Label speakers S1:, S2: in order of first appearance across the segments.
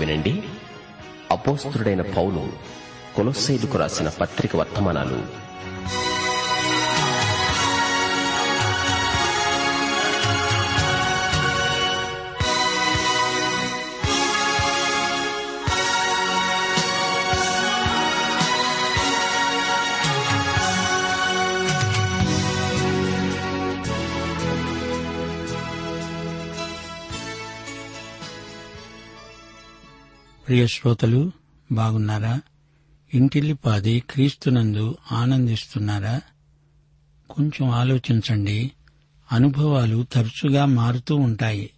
S1: వినండి. అపోస్తుడైన పౌలు కొలొస్సైదుకు రాసిన పత్రిక వర్తమానాలు.
S2: ప్రియ శ్రోతలు బాగున్నారా? ఇంటిల్లిపాది క్రీస్తునందు ఆనందిస్తున్నారా? కొంచెం ఆలోచించండి. అనుభవాలు తరచుగా మారుతూ ఉంటాయి.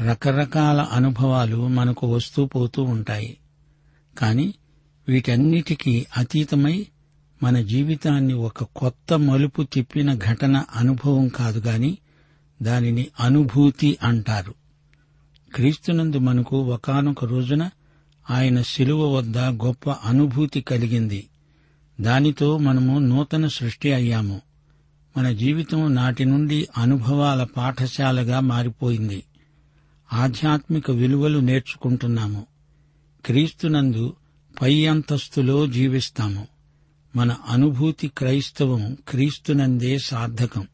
S2: రకరకాల అనుభవాలు మనకు వస్తూ పోతూ ఉంటాయి. కాని వీటన్నిటికీ అతీతమై మన జీవితాన్ని ఒక కొత్త మలుపు తిప్పిన ఘటన అనుభవం కాదు గాని దానిని అనుభూతి అంటారు. క్రీస్తునందు మనకు ఒకానొక రోజున ఆయన శిలువ వద్ద గొప్ప అనుభూతి కలిగింది. దానితో మనము నూతన సృష్టి అయ్యాము. మన జీవితం నాటి నుండి అనుభవాల పాఠశాలగా మారిపోయింది. ఆధ్యాత్మిక విలువలు నేర్చుకుంటున్నాము. క్రీస్తునందు పై అంతస్తులో జీవిస్తాము. మన అనుభూతి క్రైస్తవం క్రీస్తునందే సార్థకం.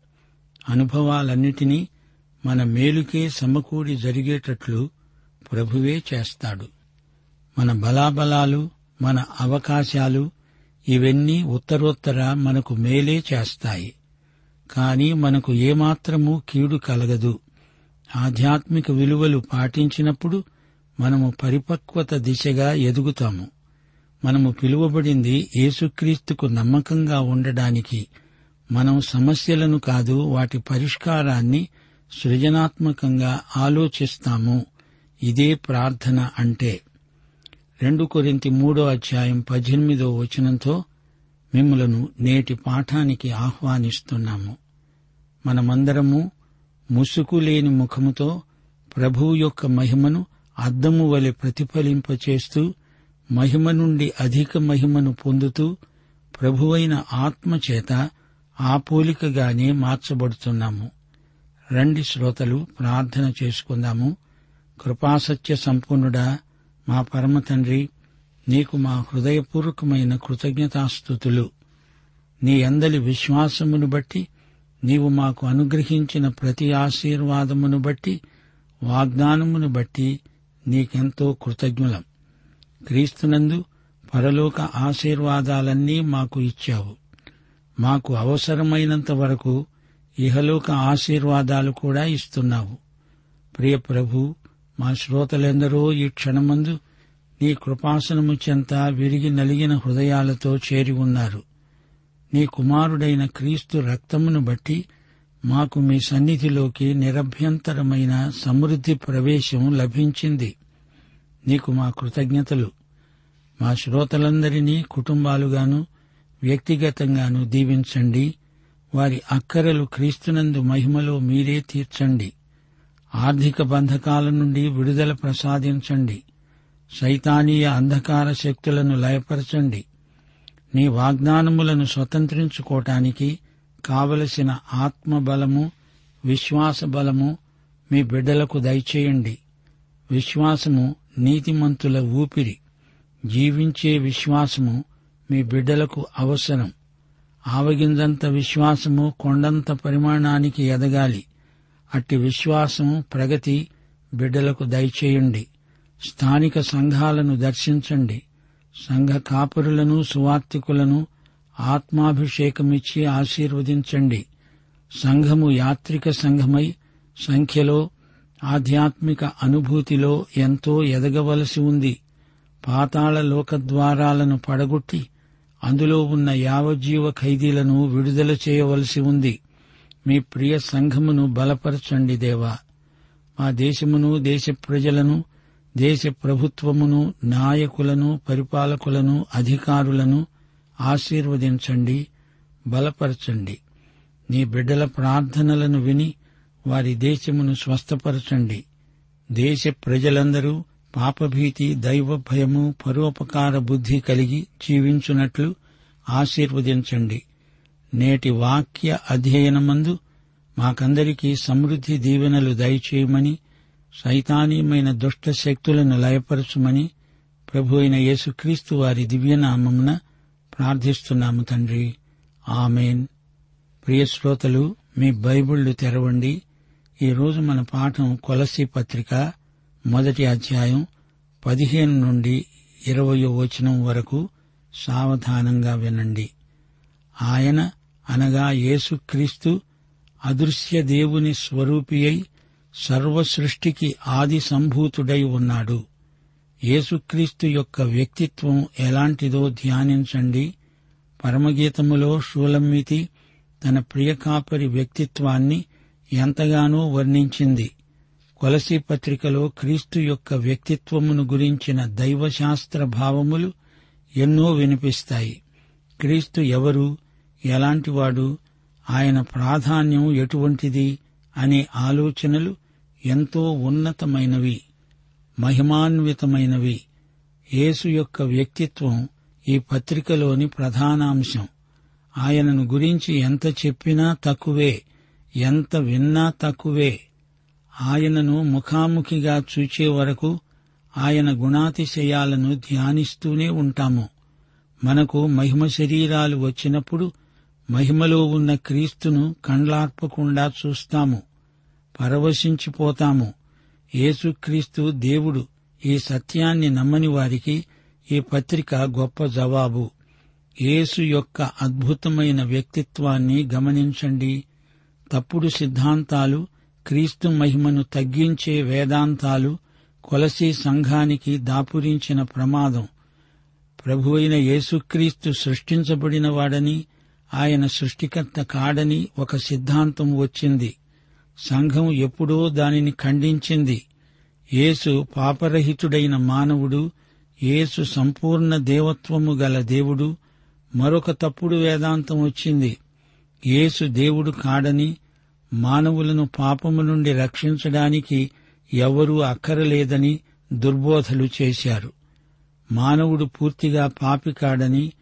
S2: అనుభవాలన్నిటినీ మన మేలుకే సమకూడి జరిగేటట్లు ప్రభువే చేస్తాడు. మన బలాబలాలు మన అవకాశాలు ఇవన్నీ ఉత్తరోత్తర మనకు మేలే చేస్తాయి. కాని మనకు ఏమాత్రమూ కీడు కలగదు. ఆధ్యాత్మిక విలువలు పాటించినప్పుడు మనము పరిపక్వత దిశగా ఎదుగుతాము. మనము పిలువబడింది యేసుక్రీస్తుకు నమ్మకంగా ఉండడానికి. మనం సమస్యలను కాదు వాటి పరిష్కారాన్ని సృజనాత్మకంగా ఆలోచిస్తాము. ఇదే ప్రార్థన అంటే. రెండు కొరింతి మూడో అధ్యాయం పద్దెనిమిదో వచనంతో మిమ్మలను నేటి పాఠానికి ఆహ్వానిస్తున్నాము. మనమందరము ముసుకులేని ముఖముతో ప్రభువు యొక్క మహిమను అద్దము వలె ప్రతిఫలింపచేస్తూ మహిమ నుండి అధిక మహిమను పొందుతూ ప్రభువైన ఆత్మచేత ఆ పోలికగానే మార్చబడుతున్నాము. రండి శ్రోతలు ప్రార్థన చేసుకుందాము. కృపాసత్య సంపూర్ణుడా మా పరమ తండ్రి నీకు మా హృదయపూర్వకమైన కృతజ్ఞతాస్థుతులు నీ అందలి విశ్వాసమును బట్టి నీవు మాకు అనుగ్రహించిన ప్రతి ఆశీర్వాదమును బట్టి వాగ్దానమును బట్టి నీకెంతో కృతజ్ఞులం. క్రీస్తునందు పరలోక ఆశీర్వాదాలన్నీ మాకు ఇచ్చావు. మాకు అవసరమైనంత వరకు ఇహలోక ఆశీర్వాదాలు కూడా ఇస్తున్నావు. ప్రియ ప్రభు మా శ్రోతలెందరో ఈ క్షణమందు నీ కృపాసనము చెంత విరిగి నలిగిన హృదయాలతో చేరి ఉన్నారు. నీ కుమారుడైన క్రీస్తు రక్తమును బట్టి మాకు మీ సన్నిధిలోకి నిరభ్యంతరమైన సమృద్ధి ప్రవేశం లభించింది. నీకు మా కృతజ్ఞతలు. మా శ్రోతలందరినీ కుటుంబాలుగాను వ్యక్తిగతంగాను దీవించండి. వారి అక్కరలు క్రీస్తునందు మహిమలో మీరే తీర్చండి. ఆర్థిక బంధకాల నుండి విడుదల ప్రసాదించండి. సైతానీయ అంధకార శక్తులను లయపరచండి. నీ వాగ్దానములను స్వతంత్రించుకోవటానికి కావలసిన ఆత్మబలము విశ్వాస బలము మీ బిడ్డలకు దయచేయండి. విశ్వాసము నీతిమంతుల ఊపిరి. జీవించే విశ్వాసము మీ బిడ్డలకు అవసరం. ఆవగింజంత విశ్వాసము కొండంత పరిమాణానికి ఎదగాలి. అట్టి విశ్వాసం ప్రగతి బిడ్డలకు దయచేయండి. స్థానిక సంఘాలను దర్శించండి. సంఘ కాపురులను సువార్తికులను ఆత్మాభిషేకమిచ్చి ఆశీర్వదించండి. సంఘము యాత్రిక సంఘమై సంఖ్యలో ఆధ్యాత్మిక అనుభూతిలో ఎంతో ఎదగవలసి ఉంది. పాతాళ లోకద్వారాలను పడగొట్టి అందులో ఉన్న యావజ్జీవ ఖైదీలను విడుదల చేయవలసి ఉంది. మీ ప్రియ సంఘమును బలపరచండి దేవా. మా దేశమును దేశ ప్రజలను దేశ ప్రభుత్వమును నాయకులను పరిపాలకులను అధికారులను ఆశీర్వదించండి బలపరచండి. నీ బిడ్డల ప్రార్థనలను విని వారి దేశమును స్వస్థపరచండి. దేశ ప్రజలందరూ పాపభీతి దైవ భయము పరోపకార బుద్ధి కలిగి జీవించున్నట్లు ఆశీర్వదించండి. నేటి వాక్య అధ్యయనమందు మాకందరికీ సమృద్ధి దీవెనలు దయచేయమని సైతానీయమైన దుష్ట శక్తులను లయపరచుమని ప్రభు అయిన యేసుక్రీస్తు వారి దివ్యనామమున ప్రార్థిస్తున్నాము తండ్రి. ఆమెన్. ప్రియ శ్రోతలు మీ బైబిళ్ళు తెరవండి. ఈరోజు మన పాఠం కొలసి పత్రిక మొదటి అధ్యాయం పదిహేను నుండి ఇరవయో వచనం వరకు సావధానంగా వినండి. ఆయన అనగా యేసుక్రీస్తు అదృశ్య దేవుని స్వరూపి అయి సర్వసృష్టికి ఆది సంభూతుడై ఉన్నాడు. యేసుక్రీస్తు యొక్క వ్యక్తిత్వం ఎలాంటిదో ధ్యానించండి. పరమగీతములో షూలమ్మితి తన ప్రియకాపరి వ్యక్తిత్వాన్ని ఎంతగానో వర్ణించింది. కొలసి పత్రికలో క్రీస్తు యొక్క వ్యక్తిత్వమును గురించిన దైవశాస్త్ర భావములు ఎన్నో వినిపిస్తాయి. క్రీస్తు ఎవరు? ఎలాంటివాడు ఆయన ప్రాధాన్యం ఎటువంటిది అనే ఆలోచనలు ఎంతో ఉన్నతమైనవి మహిమాన్వితమైనవి. యేసు యొక్క వ్యక్తిత్వం ఈ పత్రికలోని ప్రధానాంశం. ఆయనను గురించి ఎంత చెప్పినా తక్కువే ఎంత విన్నా తక్కువే. ఆయనను ముఖాముఖిగా చూచే వరకు ఆయన గుణాతిశయాలను ధ్యానిస్తూనే ఉంటాము. మనకు మహిమ శరీరాలు వచ్చినప్పుడు మహిమలో ఉన్న క్రీస్తును కండ్లార్పకుండా చూస్తాము. పరవశించిపోతాము. యేసుక్రీస్తు దేవుడు ఈ సత్యాన్ని నమ్మని వారికి ఈ పత్రిక గొప్ప జవాబు. యేసు యొక్క అద్భుతమైన వ్యక్తిత్వాన్ని గమనించండి. తప్పుడు సిద్ధాంతాలు క్రీస్తు మహిమను తగ్గించే వేదాంతాలు కొలసి సంఘానికి దాపురించిన ప్రమాదం. ప్రభువైన యేసుక్రీస్తు సృష్టించబడినవాడని ఆయన సృష్టికర్త కాడని ఒక సిద్ధాంతం వచ్చింది. సంఘం ఎప్పుడో దానిని ఖండించింది. యేసు పాపరహితుడైన మానవుడు యేసు సంపూర్ణ దేవత్వము గల దేవుడు మరొక తప్పుడు వేదాంతం వచ్చింది. యేసు దేవుడు కాడని మానవులను పాపము నుండి రక్షించడానికి ఎవరూ అక్కరలేదని దుర్బోధలు చేశారు. మానవుడు పూర్తిగా పాపి కాడని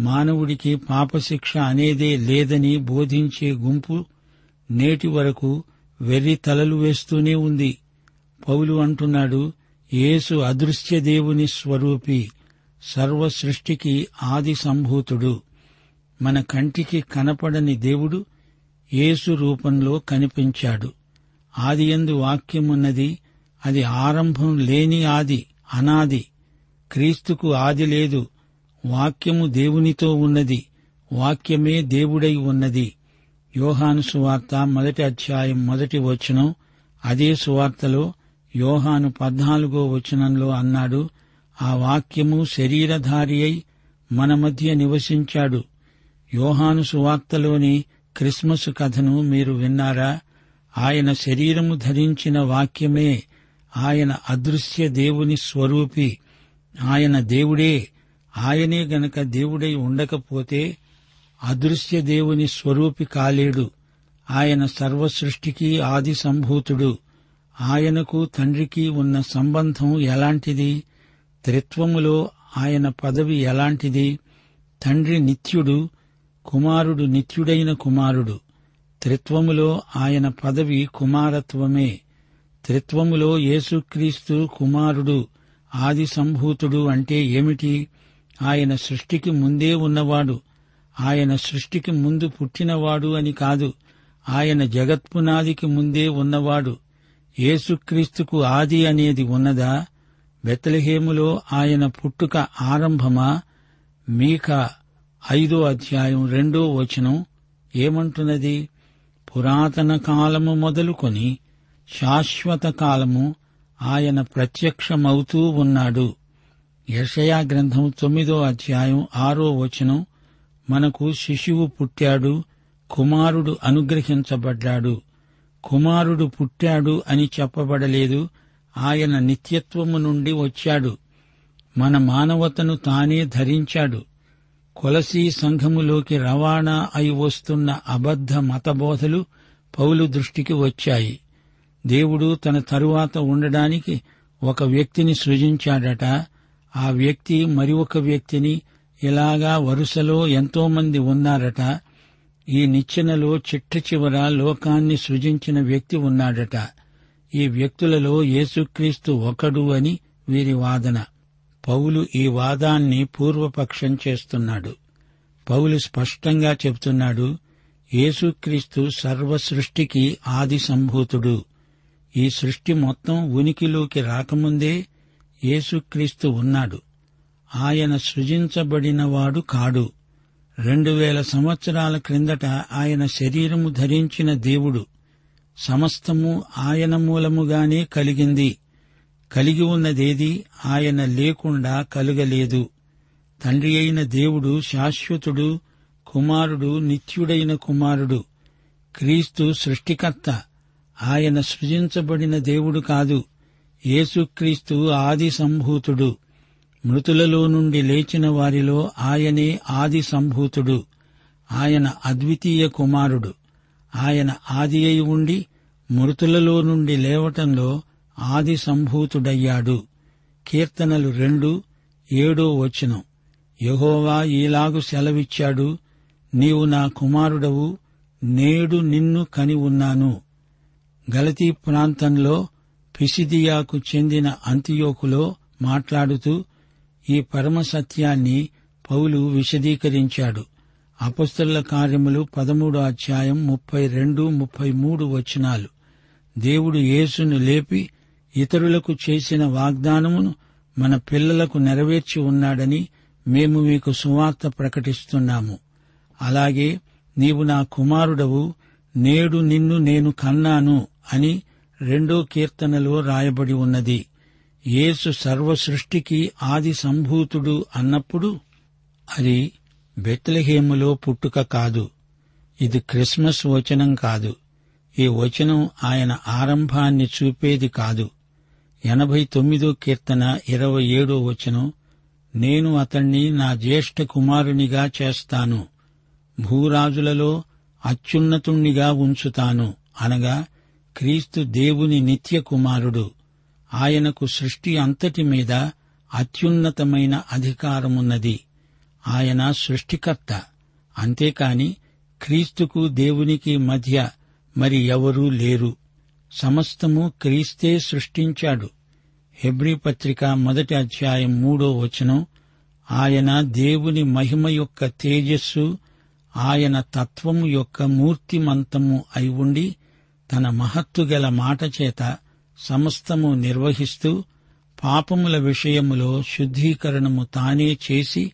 S2: మానవుడికి పాపశిక్ష అనేదే లేదని బోధించే గుంపు నేటి వరకు వెర్రి తలలు వేస్తూనే ఉంది. పౌలు అంటున్నాడు యేసు అదృశ్య దేవుని స్వరూపి సర్వ సృష్టికి ఆది సంభూతుడు. మన కంటికి కనపడని దేవుడు యేసు రూపంలో కనిపించాడు. ఆదియందు వాక్యమున్నది అది ఆరంభం లేని ఆది అనాది. క్రీస్తుకు ఆది లేదు వాక్యము దేవునితో ఉన్నది. వాక్యమే దేవుడై ఉన్నది. యోహాను సువార్త మొదటి అధ్యాయం మొదటి వచనం. అదే సువార్తలో యోహాను పద్నాలుగో వచనంలో అన్నాడు ఆ వాక్యము శరీరధారి అయి మన మధ్య నివసించాడు. యోహాను సువార్తలోని క్రిస్మస్ కథను మీరు విన్నారా? ఆయన శరీరము ధరించిన వాక్యమే ఆయన అదృశ్య దేవుని స్వరూపి. ఆయన దేవుడే ఆయనే గనక దేవుడై ఉండకపోతే అదృశ్య దేవుని స్వరూపి కాలేడు. ఆయన సర్వసృష్టికి ఆది సంభూతుడు. ఆయనకు తండ్రికి ఉన్న సంబంధం ఎలాంటిది? త్రిత్వములో ఆయన పదవి ఎలాంటిది? తండ్రి నిత్యుడు కుమారుడు నిత్యుడైన కుమారుడు. త్రిత్వములో ఆయన పదవి కుమారత్వమే. త్రిత్వములో యేసుక్రీస్తు కుమారుడు ఆది సంభూతుడు అంటే ఏమిటి? ఆయన సృష్టికి ముందే ఉన్నవాడు. ఆయన సృష్టికి ముందు పుట్టినవాడు అని కాదు. ఆయన జగత్పునాదికి ముందే ఉన్నవాడు. యేసుక్రీస్తుకు ఆది అనేది ఉన్నదా? బెత్తలహేములో ఆయన పుట్టుక ఆరంభమా? మీక ఐదో అధ్యాయం రెండో వచనం ఏమంటున్నది? పురాతన కాలము మొదలుకొని శాశ్వత కాలము ఆయన ప్రత్యక్షమవుతూ ఉన్నాడు. యషయా గ్రంథం తొమ్మిదో అధ్యాయం ఆరో వచనం మనకు శిశువు పుట్టాడు కుమారుడు అనుగ్రహించబడ్డాడు. కుమారుడు పుట్టాడు అని చెప్పబడలేదు ఆయన నిత్యత్వము నుండి వచ్చాడు. మన మానవతను తానే ధరించాడు. కొలసీ సంఘములోకి రవాణా అయి వస్తున్న అబద్ధ మతబోధలు పౌలు దృష్టికి వచ్చాయి. దేవుడు తన తరువాత ఉండడానికి ఒక వ్యక్తిని సృజించాడట ఆ వ్యక్తి మరి ఒక వ్యక్తిని ఇలాగా వరుసలో ఎంతోమంది ఉన్నారట. ఈ నిచ్చెనలో చిట్ట చివర లోకాన్ని సృజించిన వ్యక్తి ఉన్నాడట. ఈ వ్యక్తులలో యేసుక్రీస్తు ఒకడు అని వీరి వాదన. పౌలు ఈ వాదాన్ని పూర్వపక్షం చేస్తున్నాడు. పౌలు స్పష్టంగా చెబుతున్నాడు యేసుక్రీస్తు సర్వ సృష్టికి ఆది సంభూతుడు ఈ సృష్టి మొత్తం ఉనికిలోకి రాకముందే యేసుక్రీస్తు ఉన్నాడు. ఆయన సృజించబడినవాడు కాడు. రెండు వేల సంవత్సరాల క్రిందట ఆయన శరీరము ధరించిన దేవుడు. సమస్తము ఆయన మూలముగానే కలిగింది. కలిగి ఉన్నదేది ఆయన లేకుండా కలుగలేదు. తండ్రి అయిన దేవుడు శాశ్వతుడు కుమారుడు నిత్యుడైన కుమారుడు. క్రీస్తు సృష్టికర్త. ఆయన సృజించబడిన దేవుడు కాదు. యేసుక్రీస్తు ఆది సంభూతుడు మృతులలో నుండి లేచిన వారిలో ఆయనే ఆది సంభూతుడు ఆయన అద్వితీయ కుమారుడు. ఆయన ఆది అయి ఉండి మృతులలో నుండి లేవటంలో ఆది సంభూతుడయ్యాడు కీర్తనలు రెండు ఏడో వచనం. యహోవా ఈలాగు సెలవిచ్చాడు నీవు నా కుమారుడవు నేడు నిన్ను కని ఉన్నాను. గలతీ ప్రాంతంలో పిసిదియాకు చెందిన అంతియోకులో మాట్లాడుతూ ఈ పరమ సత్యాన్ని పౌలు విశదీకరించాడు. అపస్తుల కార్యములు పదమూడో అధ్యాయం ముప్పై రెండు ముప్పై మూడు వచనాలు. దేవుడు యేసును లేపి ఇతరులకు చేసిన వాగ్దానమును మన పిల్లలకు నెరవేర్చి ఉన్నాడని మేము మీకు సువార్త ప్రకటిస్తున్నాము. అలాగే నీవు నా కుమారుడవు నేడు నిన్ను నేను కన్నాను అని రెండో కీర్తనలో రాయబడి ఉన్నది. యేసు సర్వ సృష్టికి ఆది సంభూతుడు అన్నప్పుడు అది బెత్లహేములో పుట్టుక కాదు. ఇది క్రిస్మస్ వచనం కాదు. ఈ వచనం ఆయన ఆరంభాన్ని చూపేది కాదు. ఎనభై తొమ్మిదో కీర్తన ఇరవై ఏడో వచనం నేను అతణ్ణి నా జ్యేష్ఠ కుమారునిగా చేస్తాను. భూరాజులలో అత్యున్నతుణ్ణిగా ఉంచుతాను అనగా క్రీస్తు దేవుని నిత్య కుమారుడు. ఆయనకు సృష్టి అంతటి మీద అత్యున్నతమైన అధికారమున్నది. ఆయన సృష్టికర్త. అంతేకాని క్రీస్తుకు దేవునికి మధ్య మరి ఎవరూ లేరు. సమస్తము క్రీస్తే సృష్టించాడు. హెబ్రీ పత్రిక మొదటి అధ్యాయం మూడో వచనం ఆయన దేవుని మహిమ యొక్క తేజస్సు ఆయన తత్వము యొక్క మూర్తిమంతము అయి ఉండి తన మహత్తుగల మాట చేత సమస్తము నిర్వహిస్తూ పాపముల విషయములో శుద్ధీకరణము తానే చేసి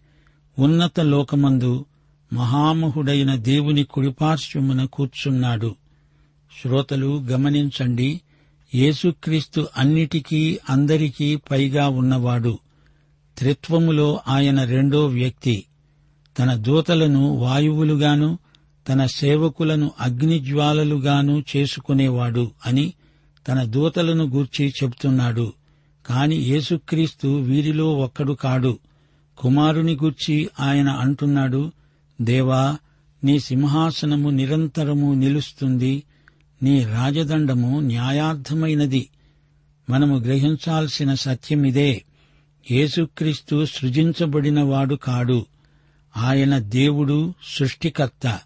S2: ఉన్నత లోకమందు మహామహుడైన దేవుని కుడిపార్శ్వమున కూర్చున్నాడు. శ్రోతలు గమనించండి యేసుక్రీస్తు అన్నిటికీ అందరికీ పైగా ఉన్నవాడు. త్రిత్వములో ఆయన రెండో వ్యక్తి. తన దూతలను వాయువులుగాను తన సేవకులను అగ్నిజ్వాలలుగాను చేసుకునేవాడు అని తన దూతలను గూర్చి చెబుతున్నాడు. కాని యేసుక్రీస్తు వీరిలో ఒక్కడు కాడు. కుమారుని గూర్చి ఆయన అంటున్నాడు దేవా నీ సింహాసనము నిరంతరము నిలుస్తుంది. నీ రాజదండము న్యాయార్థమైనది. మనము గ్రహించాల్సిన సత్యమిదే యేసుక్రీస్తు సృజించబడినవాడు కాడు. ఆయన దేవుడు సృష్టికర్త.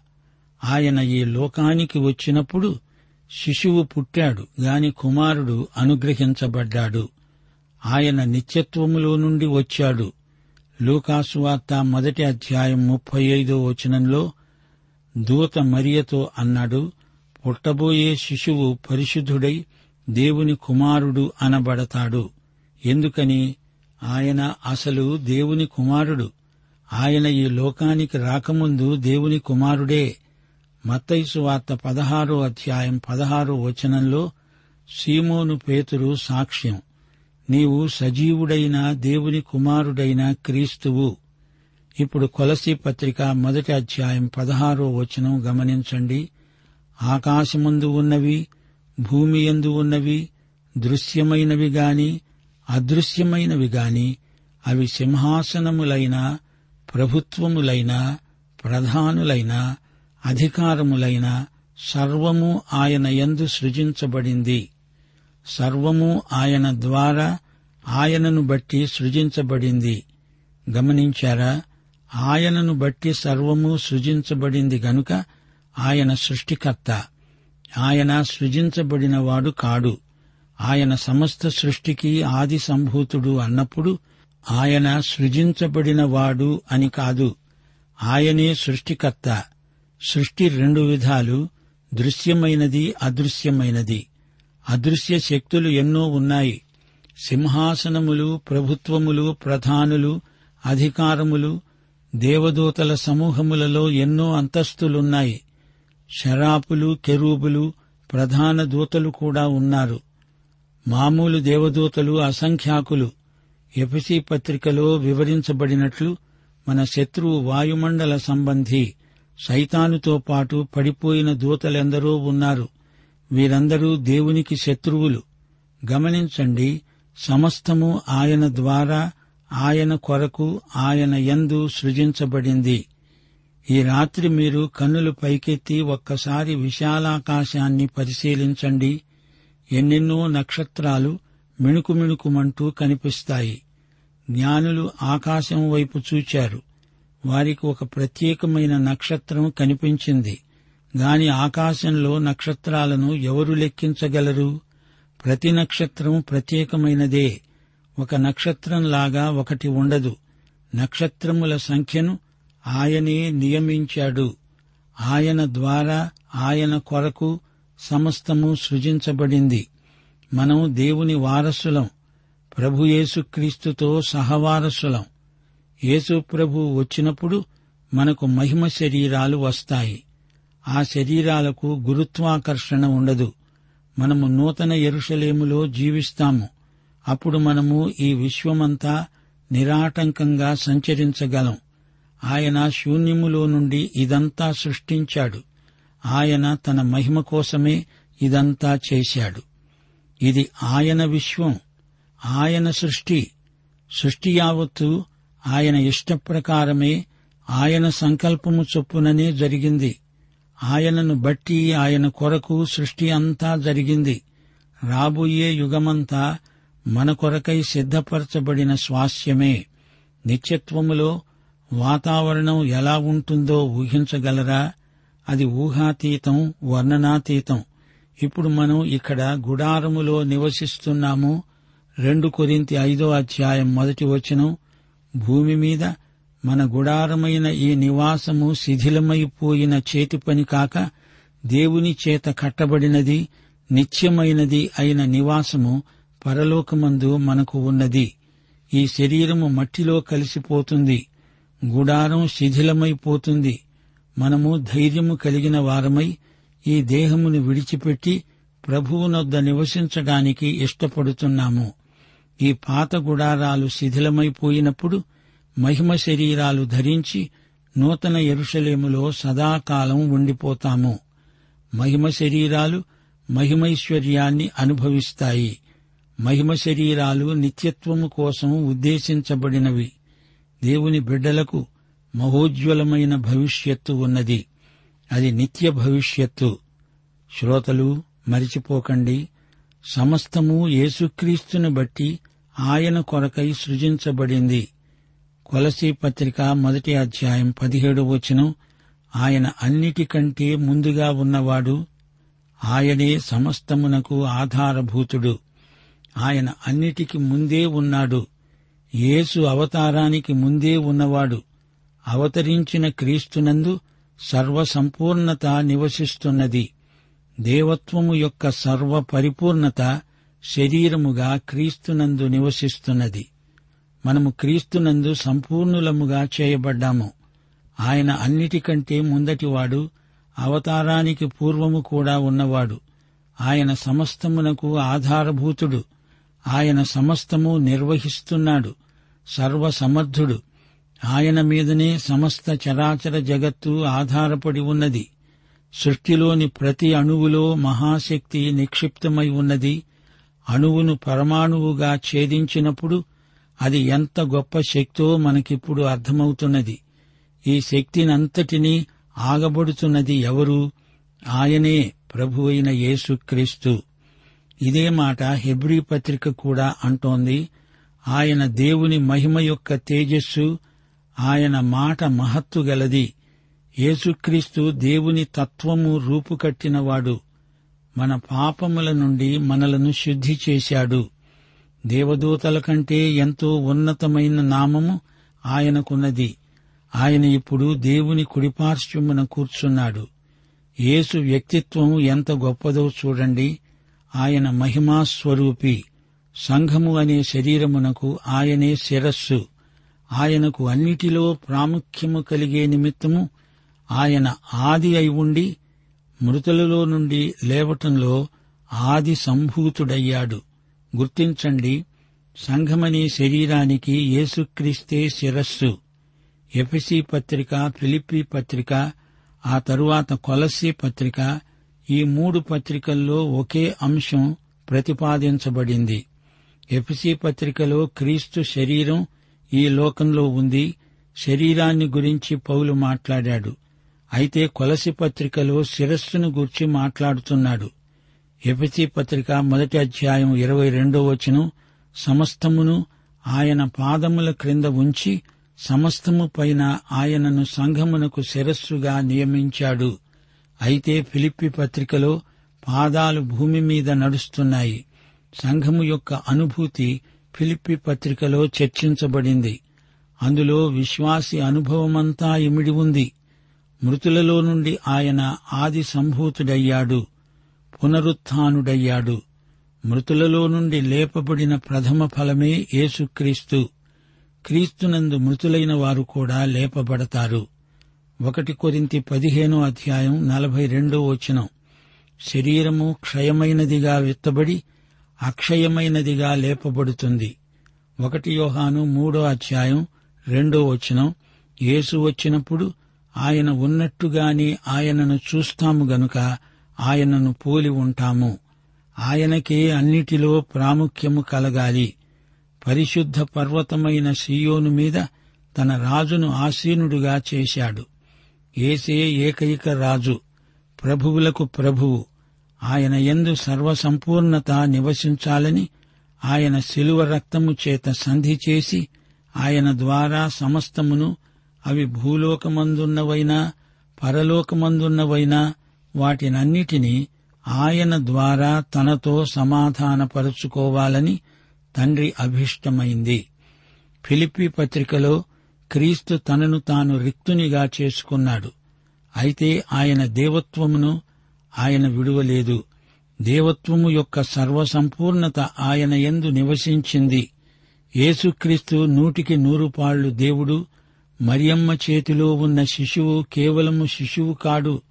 S2: ఆయన ఈ లోకానికి వచ్చినప్పుడు శిశువు పుట్టాడు గాని కుమారుడు అనుగ్రహించబడ్డాడు. ఆయన నిత్యత్వములో నుండి వచ్చాడు. లూకాసువార్త మొదటి అధ్యాయం ముప్పై ఐదో వచనంలో దూత మరియతో అన్నాడు పుట్టబోయే శిశువు పరిశుద్ధుడై దేవుని కుమారుడు అనబడతాడు. ఎందుకని? ఆయన అసలు దేవుని కుమారుడు. ఆయన ఈ లోకానికి రాకముందు దేవుని కుమారుడే. మత్తైసు వార్త పదహారో అధ్యాయం పదహారో వచనంలో సీమోను పేతురు సాక్ష్యం. నీవు సజీవుడైన దేవుని కుమారుడైన క్రీస్తువు. ఇప్పుడు కొలసి పత్రిక మొదటి అధ్యాయం పదహారో వచనం గమనించండి. ఆకాశముందు ఉన్నవి భూమి యందు ఉన్నవి దృశ్యమైనవి గాని అదృశ్యమైనవి గాని అవి సింహాసనములైన ప్రభుత్వములైన ప్రధానులైన అధికారములైన సర్వము ఆయన యందు సృజించబడింది. సర్వము ఆయన ద్వారా ఆయనను బట్టి సృజించబడింది. గమనించారా? ఆయనను బట్టి సర్వము సృజించబడింది గనుక ఆయన సృష్టికర్త. ఆయన సృజించబడినవాడు కాడు. ఆయన సమస్త సృష్టికి ఆది సంభూతుడు అన్నప్పుడు ఆయన సృజించబడినవాడు అని కాదు. ఆయనే సృష్టికర్త. సృష్టి రెండు విధాలు దృశ్యమైనది అదృశ్యమైనది. అదృశ్య శక్తులు ఎన్నో ఉన్నాయి. సింహాసనములు ప్రభుత్వములు ప్రధానులు అధికారములు దేవదూతల సమూహములలో ఎన్నో అంతస్తులున్నాయి. శరాపులు కెరూబులు ప్రధాన దూతలు కూడా ఉన్నారు. మామూలు దేవదూతలు అసంఖ్యాకులు. ఎపిసి పత్రికలో వివరించబడినట్లు మన శత్రువు వాయుమండల సంబంధి. సైతానుతో పాటు పడిపోయిన దూతలెందరో ఉన్నారు. వీరందరూ దేవునికి శత్రువులు. గమనించండి సమస్తము ఆయన ద్వారా ఆయన కొరకు ఆయన యందు సృజించబడింది. ఈ రాత్రి మీరు కన్నులు పైకెత్తి ఒక్కసారి విశాలాకాశాన్ని పరిశీలించండి. ఎన్నెన్నో నక్షత్రాలు మిణుకు మిణుకుమంటూ కనిపిస్తాయి. జ్ఞానులు ఆకాశం వైపు చూచారు. వారికి ఒక ప్రత్యేకమైన నక్షత్రం కనిపించింది. గాని ఆకాశంలో నక్షత్రాలను ఎవరు లెక్కించగలరు? ప్రతి నక్షత్రం ప్రత్యేకమైనదే. ఒక నక్షత్రంలాగా ఒకటి ఉండదు. నక్షత్రముల సంఖ్యను ఆయనే నియమించాడు. ఆయన ద్వారా ఆయన కొరకు సమస్తము సృజించబడింది. మనం దేవుని వారసులం. ప్రభుయేసుక్రీస్తుతో సహవారసులం. యేసు ప్రభు వచ్చినప్పుడు మనకు మహిమ శరీరాలు వస్తాయి. ఆ శరీరాలకు గురుత్వాకర్షణ ఉండదు. మనము నూతన ఎరుషలేములో జీవిస్తాము. అప్పుడు మనము ఈ విశ్వమంతా నిరాటంకంగా సంచరించగలం. ఆయన శూన్యములో నుండి ఇదంతా సృష్టించాడు. ఆయన తన మహిమ కోసమే ఇదంతా చేశాడు. ఇది ఆయన విశ్వం ఆయన సృష్టి సృష్టి యావత్తు ఆయన ఇష్టప్రకారమే ఆయన సంకల్పము చొప్పుననే జరిగింది. ఆయనను బట్టి ఆయన కొరకు సృష్టి అంతా జరిగింది. రాబోయే యుగమంతా మన కొరకై సిద్ధపరచబడిన స్వాస్యమే. నిత్యత్వములో వాతావరణం ఎలా ఉంటుందో ఊహించగలరా? అది ఊహాతీతం వర్ణనాతీతం. ఇప్పుడు మనం ఇక్కడ గుడారములో నివసిస్తున్నాము. రెండు కొరింతి ఐదో అధ్యాయం మొదటి వచనం. భూమి మీద మన గుడారమైన ఈ నివాసము శిథిలమైపోయిన చేతి పని కాక దేవుని చేత కట్టబడినది నిత్యమైనది అయిన నివాసము పరలోకమందు మనకు ఉన్నది. ఈ శరీరము మట్టిలో కలిసిపోతుంది గుడారం శిథిలమైపోతుంది. మనము ధైర్యము కలిగిన వారమై ఈ దేహమును విడిచిపెట్టి ప్రభువునొద్ద నివసించడానికి ఇష్టపడుతున్నాము. ఈ పాత గుడారాలు శిథిలమైపోయినప్పుడు మహిమ శరీరాలు ధరించి నూతన ఎరుషలేములో సదాకాలం ఉండిపోతాము. మహిమ శరీరాలు మహిమైశ్వర్యాన్ని అనుభవిస్తాయి. మహిమ శరీరాలు నిత్యత్వము కోసం ఉద్దేశించబడినవి. దేవుని బిడ్డలకు మహోజ్వలమైన భవిష్యత్తు ఉన్నది. అది నిత్య భవిష్యత్తు. శ్రోతలు మరిచిపోకండి. సమస్తము యేసుక్రీస్తుని బట్టి ఆయన కొరకై సృజించబడింది. కొలసీ పత్రిక మొదటి అధ్యాయం పదిహేడు వచనం ఆయన అన్నిటికంటే ముందుగా ఉన్నవాడు ఆయనే సమస్తమునకు ఆధారభూతుడు. ఆయన అన్నిటికి ముందే ఉన్నాడు. యేసు అవతారానికి ముందే ఉన్నవాడు. అవతరించిన క్రీస్తునందు సర్వసంపూర్ణత నివసిస్తున్నది. దేవత్వము యొక్క సర్వ పరిపూర్ణత శరీరముగా క్రీస్తునందు నివసిస్తున్నది. మనము క్రీస్తునందు సంపూర్ణులముగా చేయబడ్డాము. ఆయన అన్నిటికంటే ముందటివాడు అవతారానికి పూర్వము కూడా ఉన్నవాడు. ఆయన సమస్తమునకు ఆధారభూతుడు. ఆయన సమస్తము నిర్వహిస్తున్నాడు. సర్వసమర్థుడు. ఆయన మీదనే సమస్త చరాచర జగత్తు ఆధారపడి ఉన్నది. సృష్టిలోని ప్రతి అణువులో మహాశక్తి నిక్షిప్తమై ఉన్నది. అణువును పరమాణువుగా ఛేదించినప్పుడు అది ఎంత గొప్ప శక్తో మనకిప్పుడు అర్థమవుతున్నది. ఈ శక్తినంతటినీ ఆగబడుతున్నది ఎవరు? ఆయనే ప్రభు అయిన యేసుక్రీస్తు ఇదే మాట హెబ్రీ పత్రిక కూడా అంటోంది. ఆయన దేవుని మహిమ యొక్క తేజస్సు ఆయన మాట మహత్తు గలది. యేసుక్రీస్తు దేవుని తత్వము రూపుకట్టినవాడు. మన పాపముల నుండి మనలను శుద్ధి చేశాడు. దేవదూతల కంటే ఎంతో ఉన్నతమైన నామము ఆయనకున్నది. ఆయన ఇప్పుడు దేవుని కుడిపార్శ్వమున కూర్చున్నాడు. యేసు వ్యక్తిత్వం ఎంత గొప్పదో చూడండి. ఆయన మహిమాస్వరూపి సంఘము అనే శరీరమునకు ఆయనే శిరస్సు. ఆయనకు అన్నిటిలో ప్రాముఖ్యము కలిగే నిమిత్తము ఆయన ఆది అయి ఉండి మృతులలో నుండి లేవటంలో ఆది సంభూతుడయ్యాడు. గుర్తించండి సంఘమనే శరీరానికి యేసుక్రీస్తే శిరస్సు. ఎఫెసి పత్రిక ఫిలిప్పి పత్రిక ఆ తరువాత కొలసి పత్రిక ఈ మూడు పత్రికల్లో ఒకే అంశం ప్రతిపాదించబడింది. ఎఫెసి పత్రికలో క్రీస్తు శరీరం ఈ లోకంలో ఉంది. శరీరాన్ని గురించి పౌలు మాట్లాడాడు. అయితే కొలసి పత్రికలో శిరస్సును గూర్చి మాట్లాడుతున్నాడు. ఎపితి పత్రిక మొదటి అధ్యాయం ఇరవై రెండో వచనం సమస్తమును ఆయన పాదముల క్రింద ఉంచి సమస్తము పైన ఆయనను సంఘమునకు శిరస్సుగా నియమించాడు. అయితే ఫిలిప్పి పత్రికలో పాదాలు భూమి మీద నడుస్తున్నాయి. సంఘము యొక్క అనుభూతి ఫిలిప్పి పత్రికలో చర్చించబడింది. అందులో విశ్వాసి అనుభవమంతా ఇమిడి ఉంది. మృతులలో నుండి ఆయన ఆది సంభూతుడయ్యాడు పునరుత్డయ్యాడు. మృతులలో నుండి లేపబడిన ప్రథమ ఫలమే యేసుక్రీస్తు. క్రీస్తునందు మృతులైన వారు కూడా లేపబడతారు. ఒకటి కొరింతి పదిహేనో అధ్యాయం నలభై రెండో వచనం. శరీరము క్షయమైనదిగా విత్తబడి అక్షయమైనదిగా లేపబడుతుంది. ఒకటి యోహాను మూడో అధ్యాయం రెండో వచనం. యేసు వచ్చినప్పుడు ఆయన ఉన్నట్టుగానే ఆయనను చూస్తాము గనుక ఆయనను పోలి ఉంటాము. ఆయనకే అన్నిటిలో ప్రాముఖ్యము కలగాలి. పరిశుద్ధ పర్వతమైన సియోను మీద తన రాజును ఆసీనుడుగా చేశాడు. ఏసే ఏకైక రాజు ప్రభువులకు ప్రభువు. ఆయన ఎందు సర్వసంపూర్ణత నివసించాలని ఆయన శిలువ రక్తము చేత సంధి చేసి ఆయన ద్వారా సమస్తమును అవి భూలోకమందున్నవైనా పరలోకమందున్నవైనా వాటినన్నిటినీ ఆయన ద్వారా తనతో సమాధానపరుచుకోవాలని తండ్రి అభిష్టమైంది. ఫిలిప్పి పత్రికలో క్రీస్తు తనను తాను రిక్తునిగా చేసుకున్నాడు. అయితే ఆయన దేవత్వమును ఆయన విడువలేదు. దేవత్వము యొక్క సర్వసంపూర్ణత ఆయన ఎందు నివసించింది. యేసుక్రీస్తు నూటికి నూరు పాళ్ళు దేవుడు మరియమ్మ చేతిలో ఉన్న శిశువు కేవలము శిశువు కాడు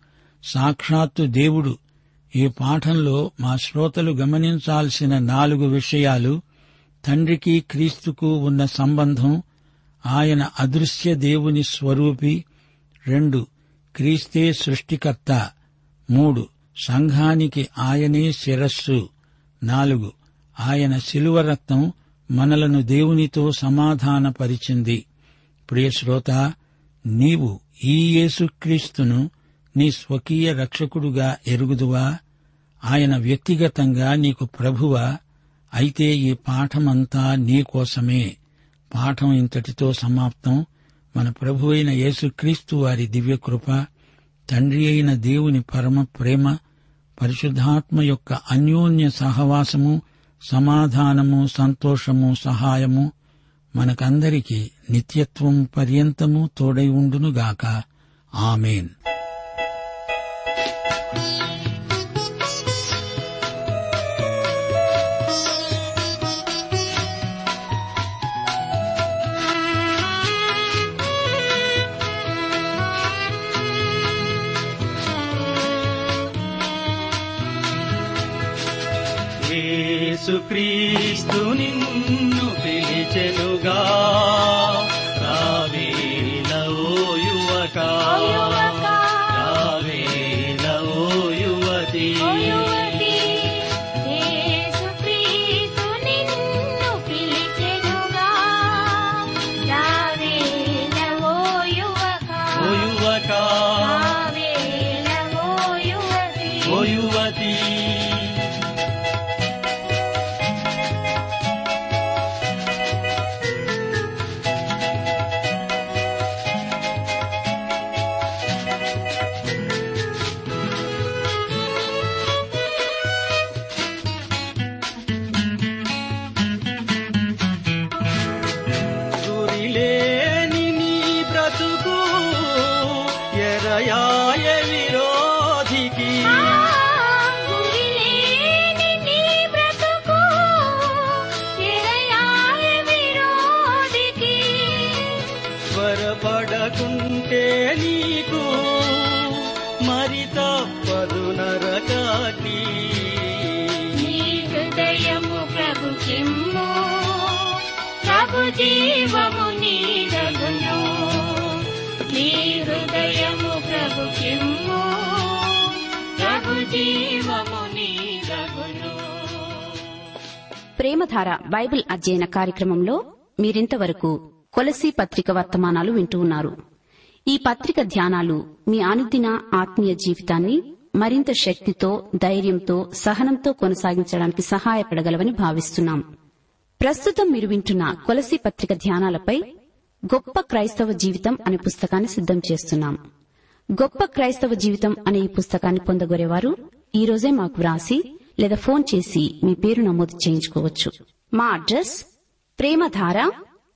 S2: సాక్షాత్తు దేవుడు. ఈ పాఠంలో మా శ్రోతలు గమనించాల్సిన నాలుగు విషయాలు తండ్రికి క్రీస్తుకు ఉన్న సంబంధం ఆయన అదృశ్య దేవుని స్వరూపి రెండు క్రీస్తే సృష్టికర్త మూడు సంఘానికి ఆయనే శిరస్సు నాలుగు ఆయన శిలువ రక్తం మనలను దేవునితో సమాధానపరిచింది. ప్రియ శ్రోత నీవు ఈ యేసుక్రీస్తును నీ స్వకీయ రక్షకుడుగా ఎరుగుదువా? ఆయన వ్యక్తిగతంగా నీకు ప్రభువా? అయితే ఈ పాఠమంతా నీకోసమే పాఠం ఇంతటితో సమాప్తం. మన ప్రభు అయిన యేసుక్రీస్తు వారి దివ్యకృప తండ్రి అయిన దేవుని పరమ ప్రేమ పరిశుద్ధాత్మ యొక్క అన్యోన్య సహవాసము సమాధానము సంతోషము సహాయము మనకందరికీ నిత్యత్వం పర్యంతము తోడై ఉండునుగాక. ఆమెన్.
S3: యేసుక్రీస్తు నిన్ను పిలిచెనుగా రావేల ఓ యువక నీకు మరి తప్పదు నరకాగ్ని
S4: నీ హృదయము ప్రభు కిమ్ము ప్రభు జీవము నీడగును నీ హృదయము ప్రభు కిమ్ము ప్రభు జీవము నీడగును
S5: ప్రేమధార బైబిల్ అధ్యయన కార్యక్రమంలో మీరింతవరకు కొలసీ పత్రిక వర్తమానాలు వింటూ ఉన్నారు. ఈ పత్రిక ధ్యానాలు మీ అనుదిన ఆత్మీయ జీవితాన్ని మరింత శక్తితో ధైర్యంతో సహనంతో కొనసాగించడానికి సహాయపడగలవని భావిస్తున్నాం. ప్రస్తుతం మీరు వింటున్న కొలసి పత్రిక ధ్యానాలపై గొప్ప క్రైస్తవ జీవితం అనే పుస్తకాన్ని సిద్దం చేస్తున్నాం. గొప్ప క్రైస్తవ జీవితం అనే ఈ పుస్తకాన్ని పొందగోరేవారు ఈ రోజే మాకు వ్రాసి లేదా ఫోన్ చేసి మీ పేరు నమోదు చేయించుకోవచ్చు. మా address Premadhara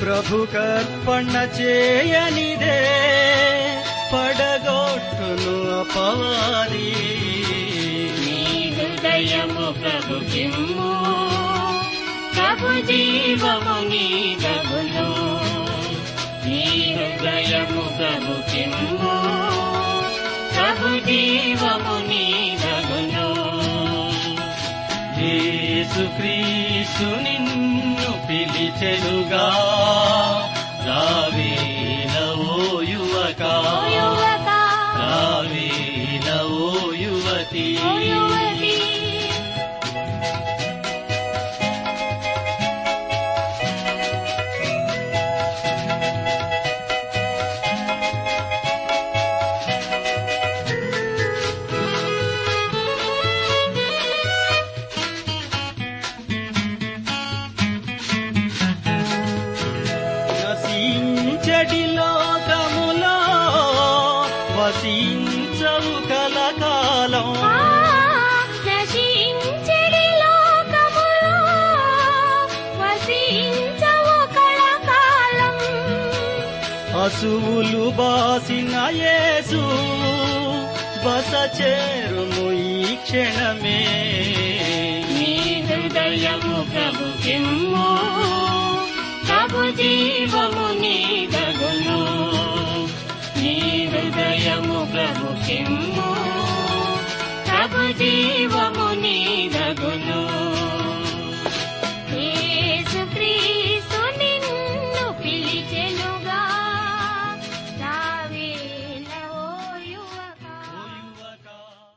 S3: ప్రభు కర్పణ చేయనిదే పడగొట్టును అపవాది.
S4: నీ హృదయము ప్రభు కిమ్ము ప్రభు జీవము నీ ప్రభులు. నీ హృదయము ప్రభు కిమ్ము ప్రభు జీవము నీ
S3: ప్రభులు. యేసుక్రీసు నిన్ను పిలిచెనుగా రావేల ఓ యువకా, వసించవు కలకాలం. అసువులు బాసిన యేసు బస చేరుము ఈ క్షణమే.
S4: నీ హృదయము ప్రభు కిమ్ము ప్రభు జీవము నీ హృదయము ప్రభు కిమ్ము ప్రభు జీవము